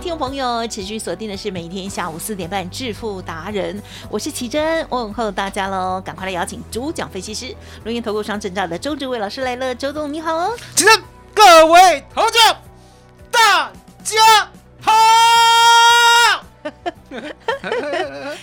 迎听众朋友持续锁定的是每天下午四点半致富达人，我是奇珍，问候大家喽，赶快来邀请主讲分析师录音投顾商证照的周志伟老师来了，周董你好哦。奇珍各位投资，大家好。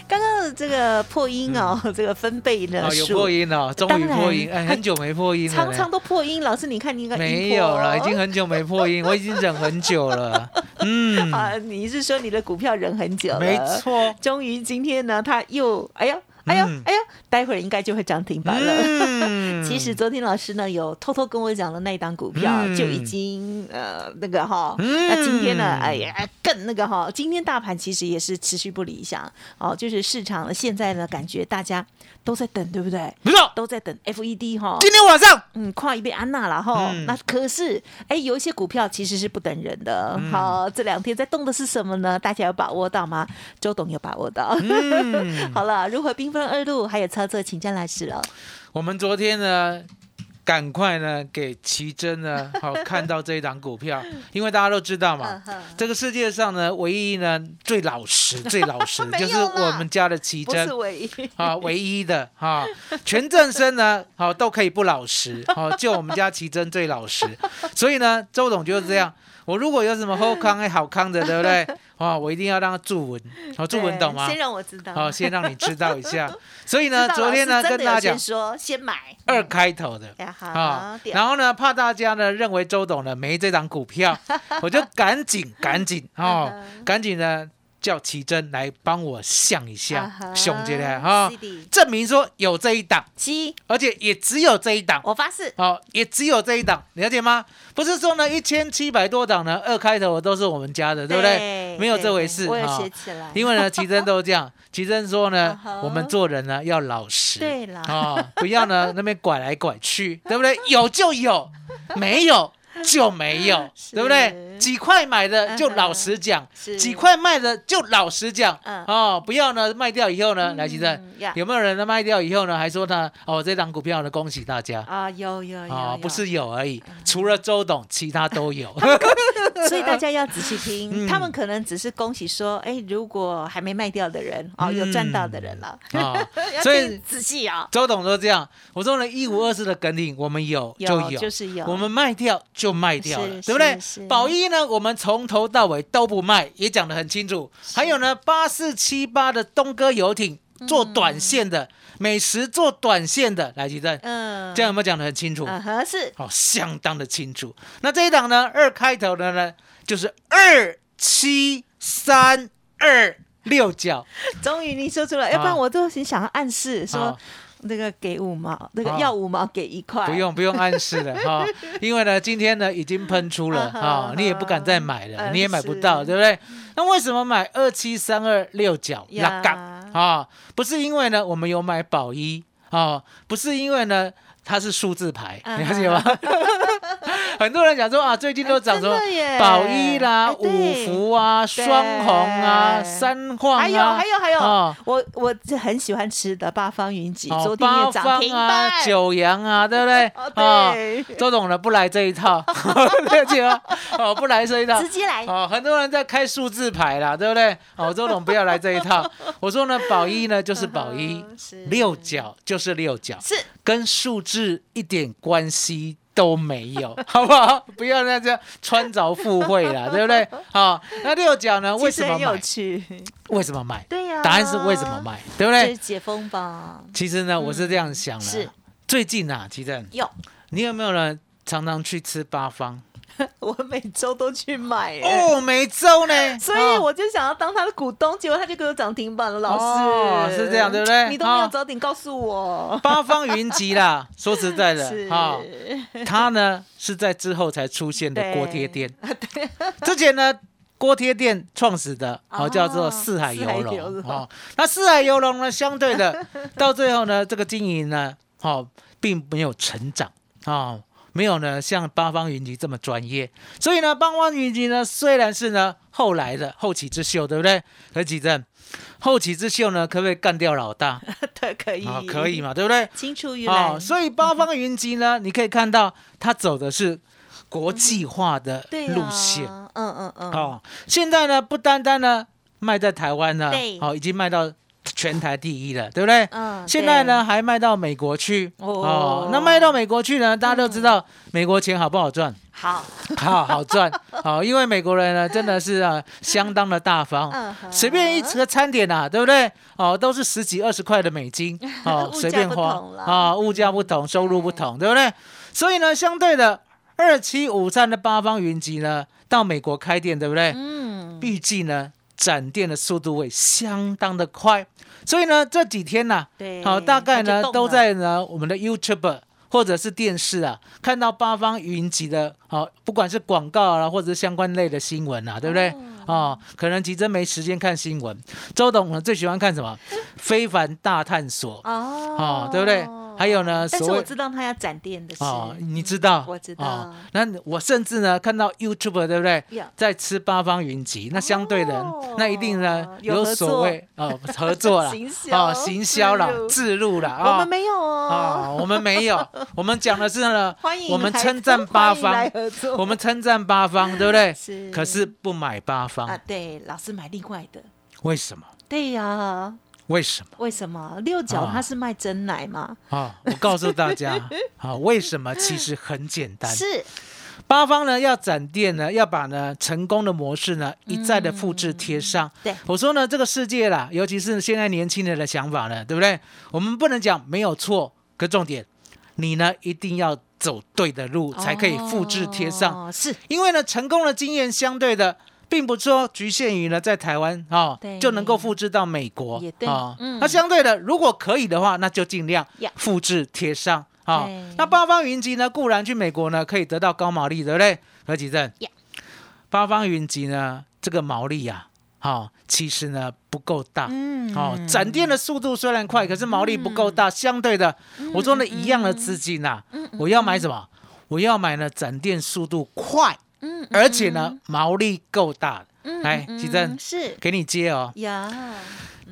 刚刚的这个破音哦，这个分贝的哦，有破音了，终于破音，哎，很久没破音了常呢。常都破音，老师你看你应该没有了，已经很久没破音，我已经忍很久了。嗯，啊，你是说你的股票忍很久了？没错。终于今天呢，他又哎呀哎呀嗯。哎呀，待会儿应该就会涨停板了。嗯。其实昨天老师呢有偷偷跟我讲的那一档股票、嗯。就已经呃那个哈，嗯那今天呢哎呀更那个哈，今天大盘其实也是持续不理想哦，就是市场现在呢感觉大家都在等，对不对？不错。都在等 FED 哈，今天晚上嗯，跨一遍安娜了哈。嗯那可是，哎，有一些股票其实是不等人的。嗯好，这两天在动的是什么呢？大家有把握到吗？周董有把握到。嗯 好了，如何兵分二路，还有操作，请江老师了。我们昨天呢，赶快呢给奇珍呢，好看到这一档股票，因为大家都知道嘛，嗯这个世界上呢，唯一呢最老实、最老实 没就是我们家的奇珍不是。唯一。啊，唯一的哈，全正生呢，好都可以不老实，好就我们家奇珍最老实，所以呢，周董就是这样。我如果有什么后康哎好康的，对不对？啊，我一定要让他注文，好 注文懂吗先？让我知道。好，先让你知道一下。所以呢，昨天呢跟大家讲先说先买二开头的。啊，对然后呢，怕大家呢认为周董呢没这张股票，我就赶紧赶紧哦，嗯赶紧呢叫奇珍来帮我想一啊下哈，熊姐来哈，证明说有这一档，七，而且也只有这一档。我发誓。哦，也只有这一档，了解吗？不是说呢，一千七百多档呢，二开头的都是我们家的，对不对？没有这回事我有哈写起来。因为呢，奇珍都这样，奇珍说呢我们做人呢要老实，对啦哦，不要呢那边拐来拐去，对不对？有就有，没有就没有，是。对不对？几块买的就老实讲，是。几块卖的就老实讲，嗯。哦，不要呢卖掉以后呢，来奇珍嗯呀。有没有人呢卖掉以后呢，还说他，哦，这档股票呢，恭喜大家。啊，有有有不是有而已，除了周董，其他都有。所以大家要仔细听，嗯。他们可能只是恭喜说，哎，如果还没卖掉的人，哦，有赚到的人了，啊、所以仔细啊，周董都这样。我说呢，一五二四的梗顶我们有就有，就是有，我们卖掉就卖掉了，是对不对？宝一呢，我们从头到尾都不卖，也讲得很清楚。还有呢，八四七八的东哥游艇做短线的，美食做短线的，来吉正，嗯，这样有没有讲得很清楚？嗯哼是好、相当的清楚。那这一档呢，二开头的呢，就是二七三二六角。终于你说出来，要不然我都很想要暗示说啊那个给五毛，那个啊要五毛给一块，不用不用暗示了 哈，因为呢，今天呢已经喷出了嗯哈，你也不敢再买了，嗯你也买不到，对不对？那为什么买二七三二六角呀。拉杠啊？不是因为呢我们有买宝一啊，不是因为呢它是数字牌，了解吗？很多人讲说啊，最近都涨什么宝一啦、五福啊、双红啊、三晃啊，还有还有还有，哦我我是很喜欢吃的八方云集，哦昨天八也涨停方啊、板，九阳啊，对不对？哦对周董呢不来这一套，了解吗？哦，不来这一套直。接来，哦，很多人在开数字牌啦，对不对？哦，周董不要来这一套。我说呢，宝一呢就是宝一六角就是六角，是跟数字治一点关系都没有，好不好？不要那这样穿凿附会啦，对不对？好，那六角呢？为什么其实很有买？趣，为什么买？对呀、答案是为什么？买，对不对？解封吧？其实呢，我是这样想的是。最近啊，其实有，你有没有呢？常常去吃八方？我每周都去买耶。哦，每周呢？所以哦我就想要当他的股东，结果他就给我涨停板了，老哦师、是这样对不对你都没有哦早点告诉我，八方云集啦。说实在的，是，哈、他呢是在之后才出现的对锅贴店。之前呢，锅贴店创始的好哦叫做四海游龙龙哦。那四海游龙呢，相对的到最后呢，这个经营呢，哦，并没有成长哦。没有呢，像八方云集这么专业，所以呢，八方云集呢，虽然是呢后来的后起之秀，对不对？何启正，后起之秀呢，可不可以干掉老大？对，可以，啊、可以嘛，对不对？青出于蓝，哦，所以八方云集呢，你可以看到他走的是国际化的路线。嗯嗯嗯，哦，现在呢，不单单呢卖在台湾呢对，哦，已经卖到全台第一了，对不对？嗯，现在呢，还卖到美国去。哦。哦。那卖到美国去呢，大家都知道美国钱好不好赚？好，好好赚，好，因为美国人呢真的是啊相当的大方，随便一个餐点啊，对不对？哦，都是十几二十块的美金，哦，随便花。啊，物价不同，收入不同，对不对？所以呢，相对的二七五三的八方云集呢，到美国开店，对不对？嗯，预计呢展店的速度会相当的快，所以呢这几天呢、对，好，大概呢都在呢我们的 YouTube 或者是电视啊，看到八方云集的，好，不管是广告啊，或者是相关类的新闻啊，对不对？哦，可能吉珍没时间看新闻，周董呢最喜欢看什么？非凡大探索，哦哦，对不对？还有呢，但是我知道他要展店的事，哦，你知道？我知道。哦。那我甚至呢看到 YouTube 对不对，在吃八方云集，那相对的哦，那一定呢有所谓哦合作啦 行销。哦行销了自入。了啊我们。没有哦，啊，我们没有，我们讲的是呢欢迎，我们来称赞八方，我们称赞八方，对不对？是。可是不买八方。啊方，，对，老师买另外的，为什么？对呀，为什么？为什么六角啊它是卖真奶吗？啊，我告诉大家，啊，为什么？其实很简单，是，八方呢要展店呢，要把呢成功的模式呢一再的复制贴上。对我说呢，这个世界啦，尤其是现在年轻人的想法呢，对不对？我们不能讲没有错，可重点，你呢一定要走对的路，才可以复制贴上。哦，是因为呢，成功的经验相对的，并不说局限于呢在台湾哦，就能够复制到美国啊哦嗯。那相对的，如果可以的话，那就尽量呀复制贴上啊、对。那八方云集呢，固然去美国呢可以得到高毛利，对不对？何启正。呀八方云集呢，这个毛利呀、好、其实呢不够大。嗯。哦，展店的速度虽然快，可是毛利不够大。相对的，我说呢，一样的资金呐、我要买什么？我要买呢展店速度快，嗯而且呢毛利够大。来，奇珍嗯，是给你接哦。呀，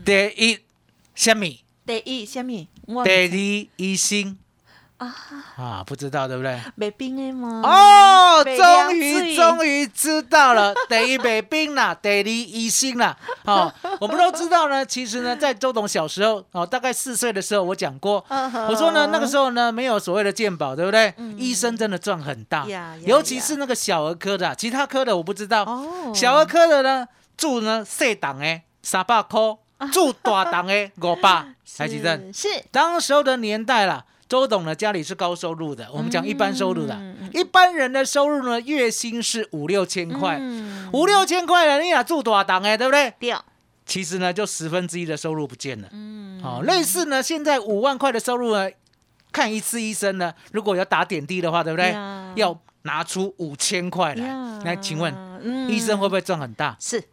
第一，虾米？第一虾米我第二，一星。啊，不知道对不对？北冰的吗？哦，终于终于知道了，得一北冰啦，第二一星啦。哦，我们都知道呢。其实呢，在周董小时候，哦，大概四岁的时候，我讲过，我说呢，那个时候呢，没有所谓的健保，对不对？医生真的赚很大尤其是那个小儿科的啊，其他科的我不知道。哦小儿科的呢，住呢细档的三百块，住大档的五百，台积电。是当时候的年代啦，周董呢家里是高收入的，我们讲一般收入的，嗯一般人的收入呢月薪是五六千块，嗯五六千块了，你俩住多少档哎，对不对？掉，其实呢就十分之一的收入不见了。嗯哦，类似呢，现在五万块的收入呢，看一次医生呢，如果要打点滴的话，对不对呀？要拿出五千块来呀。来，请问嗯医生会不会赚很大？是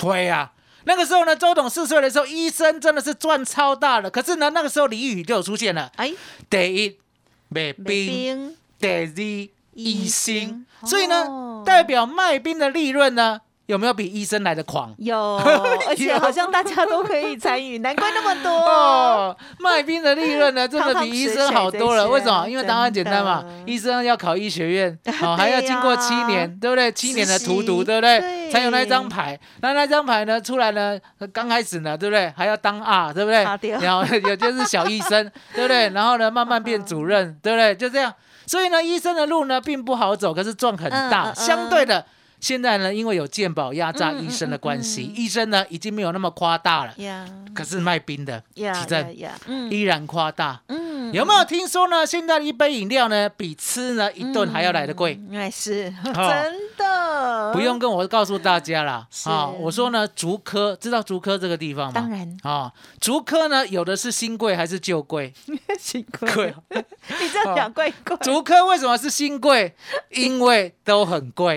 会啊。那个时候呢，周董四岁的时候，医生真的是赚超大了。可是呢，那个时候俚语就有出现了：哎，第一，卖没冰；冰第二，医医生。生。所以呢哦，代表卖冰的利润呢，有没有比医生来的狂？有，而且好像大家都可以参与，难怪那么多。哦，卖冰的利润呢，真的比医生好多了。为什么？因为答案简单嘛医生要考医学院，哦，还要经过七年，对不对？七年的实荼毒，对不对？才有那张牌。那那张牌呢，出来呢，刚开始呢，对不对？还要当二，对不对？然后也就是小医生，对不对？然后呢，慢慢变主任，对不对？就这样。所以呢，医生的路呢并不好走，可是赚很大。相对的，现在呢，因为有健保压榨医生的关系，医生呢已经没有那么夸大了。呀可是卖冰的，呀呀奇正呀，嗯依然夸大。嗯有没有听说呢？现在一杯饮料呢，比吃呢一顿还要来得贵。嗯哎，是 哦真的，不用跟我告诉大家啦，是啊，我说呢，竹科知道竹科这个地方吗？当然啊，竹科呢有的是新贵还是旧贵？辛苦贵。你这样讲贵贵。竹科为什么是新贵？因为都很贵，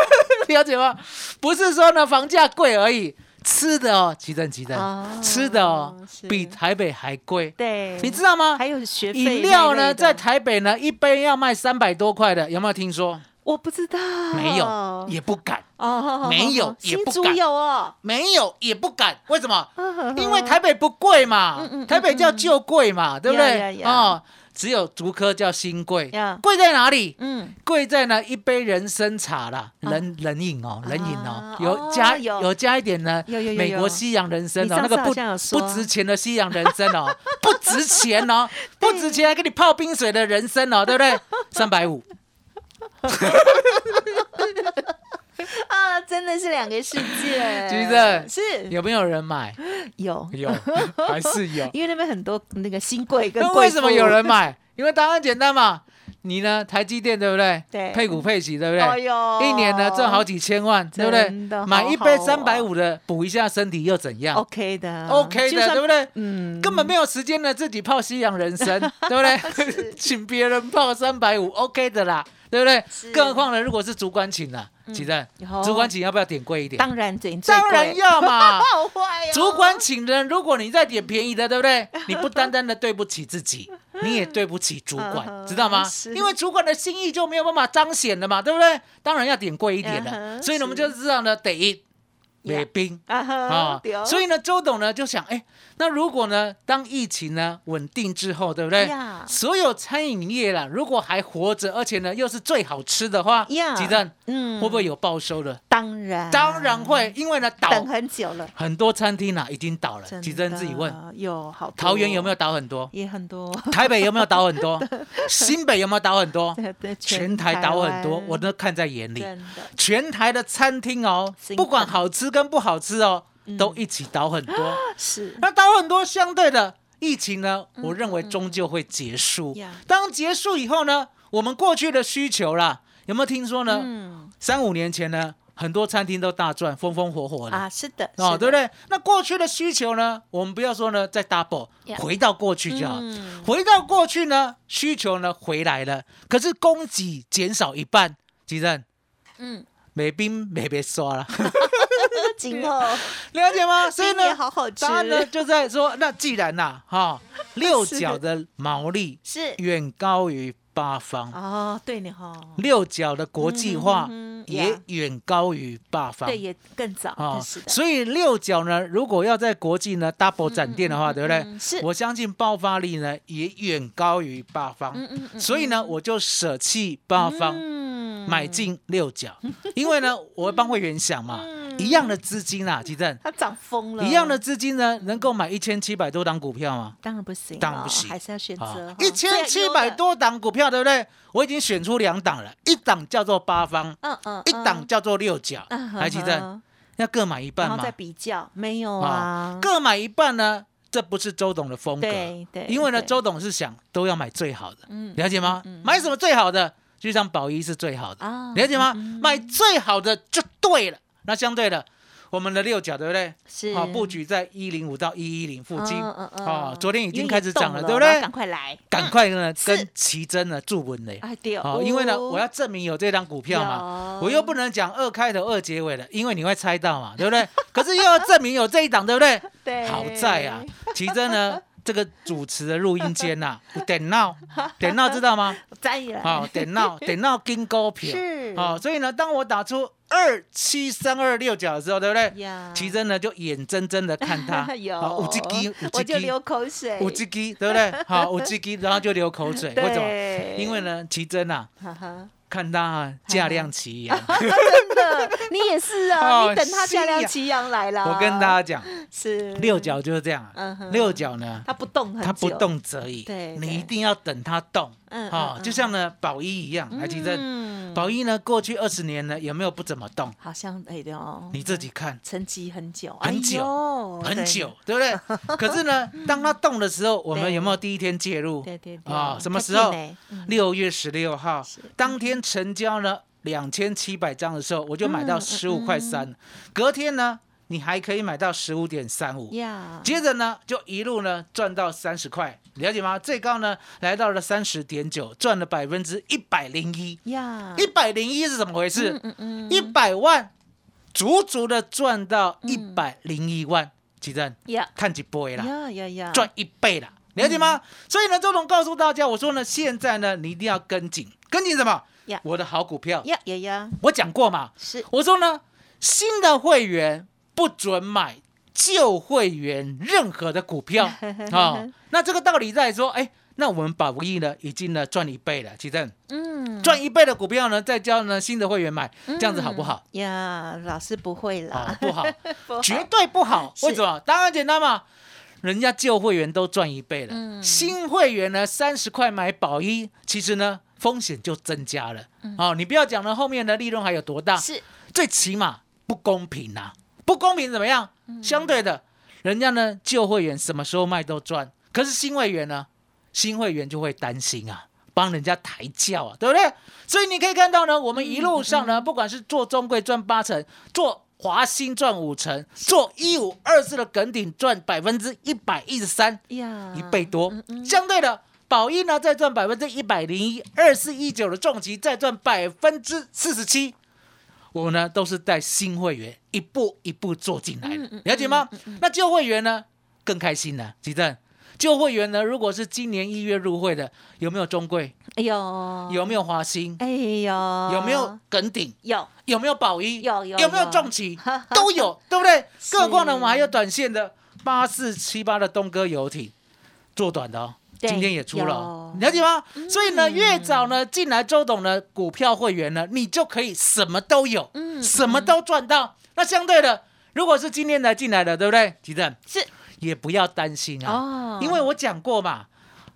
了解吗？不是说呢房价贵而已，吃的哦，急诊急诊，哦吃的哦比台北还贵，对，你知道吗？还有饮料呢，在台北呢，一杯要卖三百多块的，有没有听说？我不知道，没有，也不敢，哦，没有也不敢。有哦，没有也不敢。为什么？嗯因为台北不贵嘛台北叫旧贵嘛，对不对？呀哦，只有竹科叫新贵。呀，贵在哪里？嗯，贵在呢一杯人参茶啦，冷冷饮哦，冷饮哦。啊，有哦加有。有加一点呢美国西洋人参哦那个不不值钱的西洋人参哦，不值钱哦，不值钱还给你泡冰水的人参哦，对不对？三百五。啊，真的是两个世界，其实是有没有人买？有，有，还是有。因为那边很多那个新贵跟为什么有人买？因为答案简单嘛。你呢？台积电对不对？对配股配息对不对？哎呦一年呢赚好几千万，对不对？买一杯三百五的补一下身体又怎样 OK 的 OK 的，对不对？嗯，根本没有时间呢，自己泡西洋人参，对不对？请别人泡三百五，OK 的啦，对不对？更何况呢，如果是主管请了，其正有主管请要不要点贵一点？当然点当然要嘛。好坏哦，主管请人，如果你再点便宜的，对不对？你不单单的对不起自己，你也对不起主管，知道吗？因为主管的心意就没有办法彰显了嘛，对不对？当然要点贵一点的，嗯哼所以呢，我们就知道呢，得一呀美冰。啊所以呢，周董呢就想，哎，那如果呢，当疫情呢稳定之后，对不对呀？所有餐饮业啦，如果还活着，而且呢又是最好吃的话，呀吉正嗯会不会有报收的？当然当然会，因为呢倒等很久了，很多餐厅啊已经倒了。真吉正自己问，有好多桃园有没有倒很多？也很多，台北有没有倒很多？新北有没有倒很多？全台倒很多，我都看在眼里。全台的餐厅哦，不管好吃跟不好吃哦，嗯都一起倒很多。是那倒很多，相对的疫情呢，我认为终究会结束。当结束以后呢，我们过去的需求啦，有没有听说呢？嗯三五年前呢，很多餐厅都大赚，风风火火的。啊，是的，哦，对不？对？那过去的需求呢？我们不要说呢，再 double，回到过去就好。嗯回到过去呢，需求呢回来了，可是供给减少一半，吉正嗯，美冰没被刷了，今后了解吗？所以呢，好好吃，答案呢就在说，那既然呐、哈、六角的毛利是。远高于八方，哦，对你哈，六角的国际化也呀。远高于八方。对，也更早，啊、是，所以六角呢，如果要在国际呢 double 展店的话，对不对？嗯是。我相信爆发力呢也远高于八方。嗯嗯嗯所以呢，我就舍弃八方，嗯。买进六角，因为呢，我会帮会员想嘛，嗯。一样的资金啊，基正，它涨疯了，一样的资金呢，能够买一千七百多档股票吗？当然不行，当然不行。还是要选择一千七百多档股票，对不对？我已经选出两档了，一档叫做八方，嗯嗯，一档叫做六角，还记得，要各买一半吗然后再。比较，没有啊，各买一半呢，这不是周董的风格。对对因为呢，周董是想都要买最好的，嗯了解吗？买什么最好的？就像宝一是最好的，啊了解吗？买最好的就对了。那相对的，我们的六角对不对？是啊，布局在一零五到一一零附近。嗯嗯嗯哦昨天已经开始涨了动对不对赶快来，赶快呢，是跟奇珍呢注文嘞。哎对哦，因为呢，我要证明有这张股票嘛，我又不能讲二开头二结尾的，因为你会猜到嘛，对不对？可是又要证明有这一档，对不对？对好在啊，奇珍呢这个主持的录音间呐，有电脑，电脑知道吗？在了，好，点闹 点闹跟高票，是。好，所以呢，当我打出二七三二六角的时候，对不对？呀。奇珍呢就眼睁睁的看他，有。好五只鸡，五只鸡，我就流口水，五只鸡，对不对？好，五只鸡，然后就流口水，为什么？因为呢，奇珍啊，哈哈，看他啊驾亮奇阳。你也是啊，哦你等他驾亮是呀奇阳来了。我跟大家讲，是。六角就是这样六角呢，它不动它不动则已，对对。你一定要等它动，嗯哦嗯，就像呢宝一一样，来奇珍，嗯，宝一呢过去二十年呢有没有不怎么动？好像哎对哦，你自己看。沉寂很久，很久很久，对。不对？可是呢，当它动的时候，我们有没有第一天介入？对对对。啊，什么时候？六月十六号，当天成交呢两千七百张的时候，我就买到嗯十五块三。隔天呢，你还可以买到十五点三五。呀，接着呢，就一路呢赚到三十块，了解吗？最高呢来到了三十点九，赚了百分之一百零一。呀，一百零一是怎么回事？嗯嗯一百万，足足的赚到一百零一万，奇正呀。看几波啦，赚一倍了，了解吗？所以呢，周董告诉大家，我说呢，现在呢，你一定要跟紧，跟紧什么呀？我的好股票，呀呀呀，我讲过嘛，是。我说呢，新的会员不准买旧会员任何的股票。啊、那这个道理在说，哎，那我们宝益呢，已经呢赚一倍了，其正。嗯，赚一倍的股票呢，再教呢新的会员买，这样子好不好？呀，老师不会啊、啦，不好，不好。绝对不好。是。为什么？当然简单嘛，人家旧会员都赚一倍了，嗯。新会员呢三十块买保一，其实呢风险就增加了。哦，你不要讲了，后面的利润还有多大？嗯是最起码不公平呐、不公平怎么样？嗯相对的，人家呢旧会员什么时候卖都赚，可是新会员呢，新会员就会担心啊。帮人家抬轿啊，对不对？所以你可以看到呢，我们一路上嗯呢，不管是做中贵赚八成，做华兴赚五成，做一五二四的梗顶赚百分之一百一十三，呀，一倍多。嗯相对的，宝一呢再赚百分之一百零一，二四一九的重疾再赚百分之四十七。我呢都是带新会员一步一步做进来的，了解吗？那旧会员呢更开心了，吉正。旧会员呢，如果是今年一月入会的，有没有中贵？哎呦，有没有华兴？哎呦，有没有耿鼎？有有没有宝一？有有有没有有重骑？都有，对不对？是更何况呢，我们还有短线的八四七八的东哥游艇做短的哦，对今天也出了你，了解吗？所以呢，越早呢进来周董的股票会员呢，你就可以什么都有，嗯什么都赚到。那相对的，如果是今天才进来的，对不对？吉正是也不要担心啊，哦，因为我讲过嘛，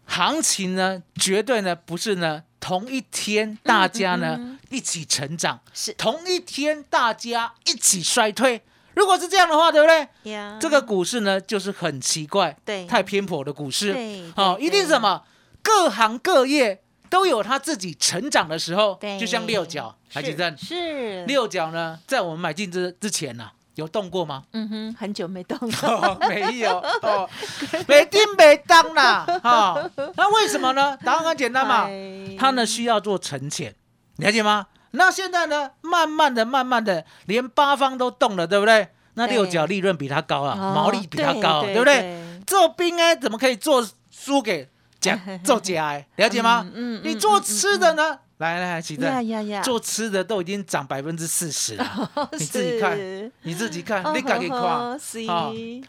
行情呢绝对呢不是呢同一天大家呢、一起成长，是同一天大家一起衰退。如果是这样的话，对不对？呀，这个股市呢就是很奇怪，对。太偏颇的股市。对，哦，一定是什么？各行各业都有它自己成长的时候对，就像六角，海基证是，六角呢，在我们买进之之前呢、有动过吗？嗯哼，很久没动了，哦，没有哦，没定没当啦，哈、那为什么呢？答案很简单嘛，哎它呢需要做沉潜，了解吗？那现在呢，慢慢的、慢慢的，连八方都动了，对不对？那六角利润比它高啊，哦毛利比它高啊，对对不对？做兵哎，怎么可以做输给假 做假哎？了解吗？嗯嗯你做吃的呢？来来来，奇正，做吃的都已经涨百分之四十了，你自己看，你自己看，哦你敢给夸啊？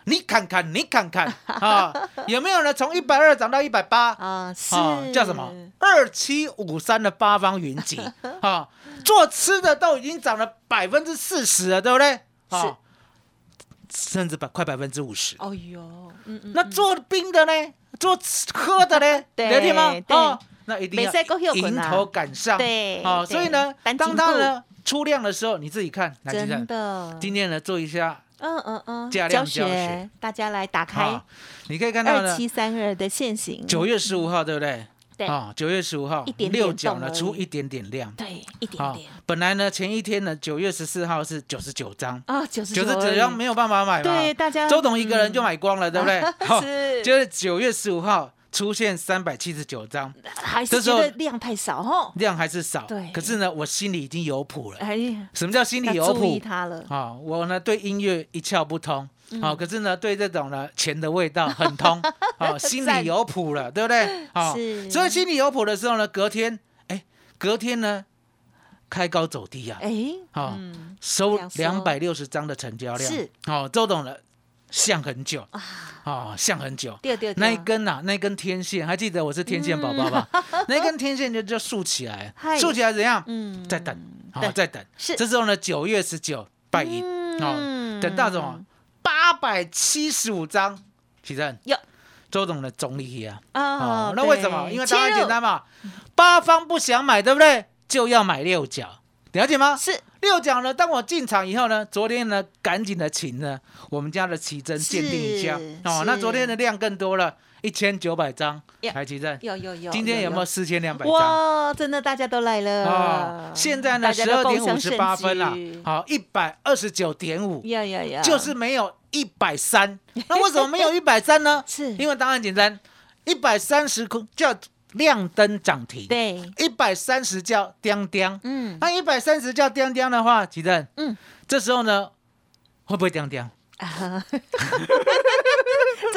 你看看，你看看 啊，有没有呢？从一百二涨到一百八啊，是啊，叫什么？二七五三的八方云集啊，做吃的都已经涨了百分之四十了，对不对？啊是，甚至百快百分之五十。哦呦，嗯嗯，那做冰的呢？做吃喝的呢？对了解吗？对哦，那一定要迎头赶上。对哦，对所以呢，单当它呢出量的时候，你自己看，来，真的，今天呢做一下嗯嗯嗯，价教量教学学，大家来打开啊，你可以看到呢，二七三二的现行，九月十五号，对不对？对。啊，九月十五号六角呢出一点点量。对一点啊点，本来呢前一天呢九月十四号是九十九张，啊，九十九。张没有办法买嘛，对大家周董一个人就嗯买光了，对不对？好是。就是九月十五号出现三百七十九张，还是这时候觉得量太少哦，量还是少，对。可是呢我心里已经有谱了。哎，什么叫心里有谱？它了，啊，我呢对音乐一窍不通，好、可是呢，对这种呢钱的味道很通，好、心里有谱了，对不对？好、是所以心里有谱的时候呢，隔天，哎，隔天呢，开高走低啊，哎，好、嗯，收两百六十张的成交量，是，好、周董呢像很久啊，哦，像很久。对对对，那一根呐、那一根天线，还记得我是天线宝宝吧？那一根天线就就竖起来竖起来怎样？嗯再等，好、对再等。是这时候呢，九月十九拜一，哦，嗯等到什么？八百七十五张，起正有周董的总理啊。啊哦，那为什么？因为答案切入简单嘛，八方不想买，对不对？就要买六角，了解吗？是六角呢，当我进场以后呢，昨天呢，赶紧的请呢我们家的奇珍鉴定一下哦。那昨天的量更多了，一千九百张台奇珍。有有有，今天有没有四千两百张？哇，真的大家都来了啊，现在呢十二点五十八分了，好，一百二十九点五，就是没有一百三。那为什么没有一百三呢？是因为答案简单，一百三十空叫亮灯涨停，对，一百三十叫叮叮。嗯那一百三十叫叮叮的话，奇正，嗯，这时候呢，会不会叮叮？啊，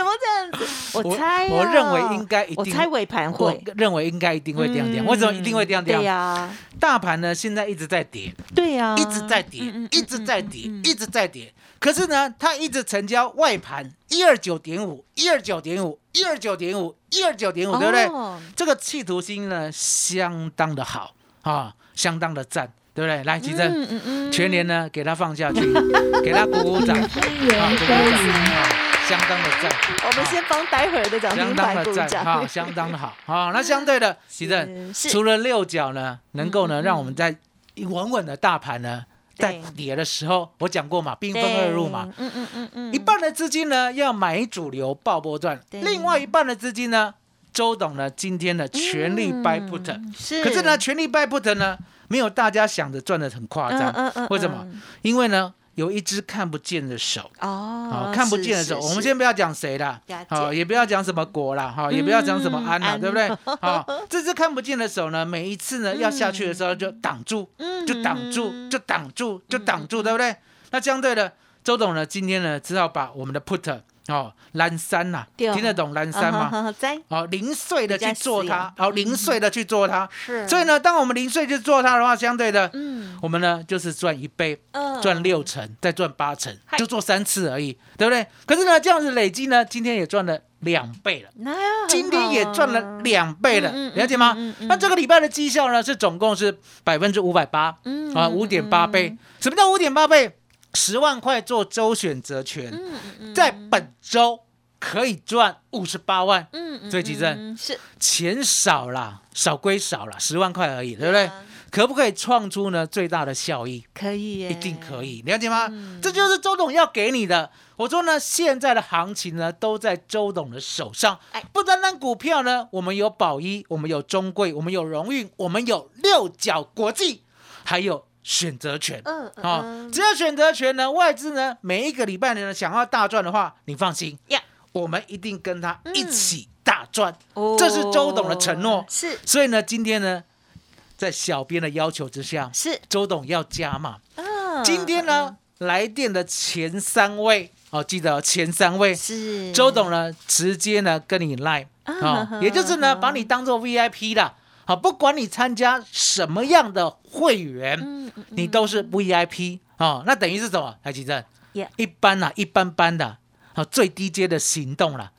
怎么这样子？我猜啊，我认为应该一定我猜尾盘我会，认为应该一定会叮叮。嗯为什么一定会叮叮？对呀，大盘呢现在一直在跌，对呀，一直在跌一直在跌一直在跌。可是呢，它一直成交外盘一二九点五，一二九点五，一二九点五，一二九点五，对不对？哦这个企图心呢，相当的好啊，相当的赞，对不对？来，吉正，嗯嗯嗯全年呢给他放下去，给他鼓鼓掌，啊，鼓鼓掌，啊，相当的赞，我们先帮待会儿的涨相停当的赞，板鼓掌。哈，相当的好，好，那相对的，吉正，除了六角呢，能够呢嗯嗯让我们在稳稳的大盘呢，在跌的时候，我讲过嘛，兵分二路嘛，嗯嗯嗯嗯，一半的资金呢要买主流爆波段，另外一半的资金呢，周董呢今天呢全力 buy put，、嗯是，可是呢全力 buy put 呢没有大家想的赚的很夸张，嗯嗯。为什么？因为呢有一只看不见的手。哦哦，，看不见的手，我们先不要讲谁啦。了，好，也不要讲什么国啦，哈，也不要讲什么安啦，安。对不对？好，这只看不见的手呢，每一次呢要下去的时候就挡住，嗯就挡住，就挡住，就挡住，对不对？那相对的，周董呢，今天呢，只好把我们的 put 哦，蓝山呐，对听得懂蓝山吗？哦，零碎的去做它，哦，零碎的去做它。是，所以呢，当我们零碎去做它的话，相对的，嗯我们呢就是赚一倍，嗯赚六成，再赚八成，就做三次而已，对不对？可是呢，这样子累积呢，今天也赚了两倍了。今天也赚了两倍了，了解吗？那这个礼拜的绩效呢，是总共是百分之五百八，嗯啊，五点八倍。什么叫五点八倍？十万块做周选择权，在本周可以赚五十八万，嗯嗯最急震嗯是钱少了，少归少了，十万块而已，对不对？可不可以创出呢最大的效益？可以耶，一定可以，了解吗？嗯这就是周董要给你的。我说呢，现在的行情呢都在周董的手上哎。不单单股票呢，我们有宝一，我们有中贵，我们有荣运，我们有六角国际，还有选择权。嗯嗯啊、嗯。只要选择权呢，外资呢每一个礼拜呢想要大赚的话，你放心呀。我们一定跟他一起大赚。哦。这是周董的承诺。是。所以呢，今天呢，在小编的要求之下，是，周董要加码。嗯今天呢，来电的前三位哦，记得哦前三位，是。周董呢直接呢跟你 line 啊、嗯也就是呢把你当做 VIP 啦。好，不管你参加什么样的会员，嗯嗯你都是 VIP 哦。那等于是什么？台积电 Yeah 一般啦、一般般的，好最低阶的行动了。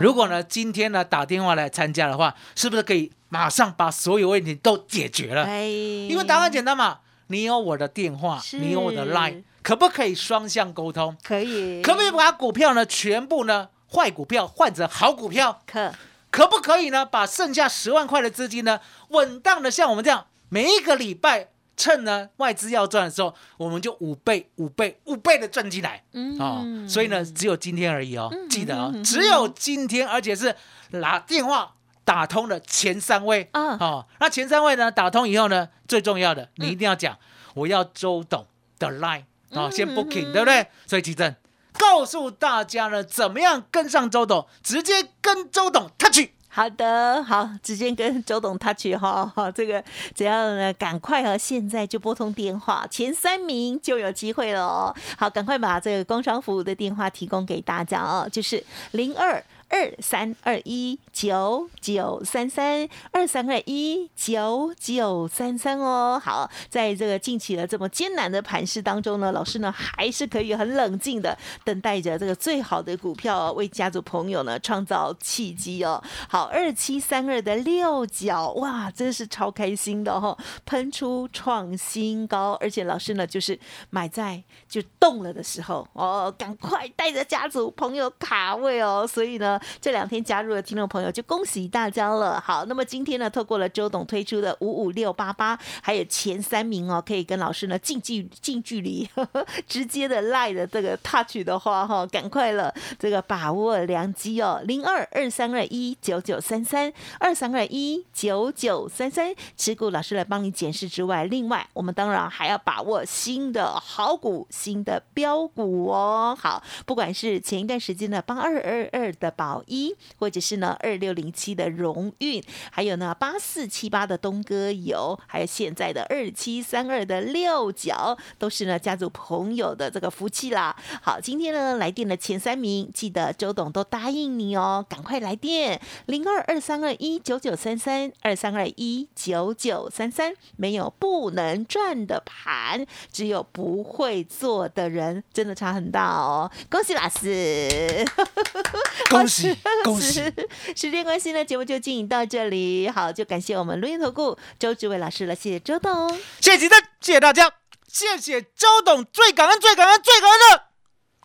如果呢今天呢打电话来参加的话，是不是可以马上把所有问题都解决了？哎，因为答案简单嘛，你有我的电话，你有我的 line，可不可以双向沟通？可以，可不可以把股票呢全部呢坏股票换成好股票？可可不可以呢把剩下十万块的资金呢稳当的像我们这样，每一个礼拜趁呢外资要赚的时候，我们就五倍、五倍、五倍的赚进来。嗯哦，所以呢，只有今天而已哦，记得哦嗯，只有今天，而且是拿电话打通了前三位啊哦。那前三位呢，打通以后呢，最重要的，你一定要讲，我要周董的 line 哦，先 booking，对不对？所以奇正告诉大家呢，怎么样跟上周董，直接跟周董 touch。好的，好，直接跟周董 touch 哈，哈，这个只要呢赶快啊现在就拨通电话，前三名就有机会了哦。好，赶快把这个工商服务的电话提供给大家哦，就是零二。二三二一九九三三，二三二一九九三三哦。好，在这个近期的这么艰难的盘势当中呢，老师呢还是可以很冷静的等待着这个最好的股票，为家族朋友呢创造契机哦。好，二七三二的六角，哇，真是超开心的哈，喷出创新高，而且老师呢就是买在就动了的时候哦，赶快带着家族朋友卡位哦，所以呢。这两天加入的听众朋友就恭喜大家了。好，那么今天呢，透过了周董推出的五五六八八，还有前三名哦，可以跟老师呢近距近距离呵呵 直接的赖的这个 touch 的话哈，赶快了，这个把握良机哦，零二二三二一九九三三二三二一九九三三，持股老师来帮你检视之外，另外我们当然还要把握新的好股、新的标股哦。好，不管是前一段时间的八二二二的宝。一，或者是呢二六零七的荣运，还有呢八四七八的东哥油，还有现在的二七三二的六角，都是呢家族朋友的这个福气啦。好，今天呢来电的前三名，记得周董都答应你哦，赶快来电零二二三二一九九三三二三二一九九三三，没有不能赚的盘，只有不会做的人，真的差很大哦。恭喜老师，恭喜。恭喜！时间关系呢，节目就进行到这里。好，就感谢我们录音投顾周志伟老师了，谢谢周董，谢谢吉登，谢谢大家，谢谢周董，最感恩、最感恩、最感恩的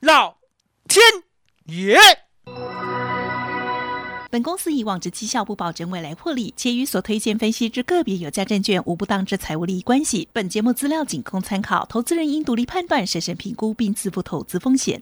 老天爷。本公司以往之绩效不保证未来获利，且与所推荐分析之个别有价证券无不当之财务利益关系。本节目资料仅供参考，投资人应独立判断、审慎评估并自负投资风险。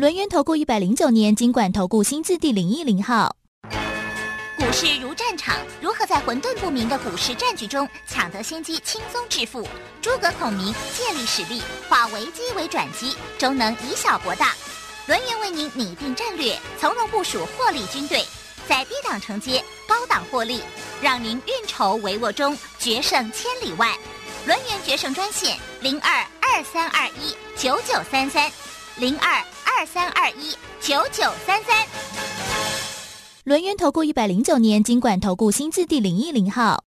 轮源投顾一百零九年金管投顾新字第零一零号。股市如战场，如何在混沌不明的股市战局中抢得先机，轻松致富？诸葛孔明借力使力，化危机为转机，终能以小博大。轮源为您拟定战略，从容部署获利军队，在低档承接，高档获利，让您运筹帷幄中决胜千里外。轮源决胜专线零二二三二一九九三三零二。二三二一九九三三，轮源投顾一百零九年金管投顾新字第零一零号。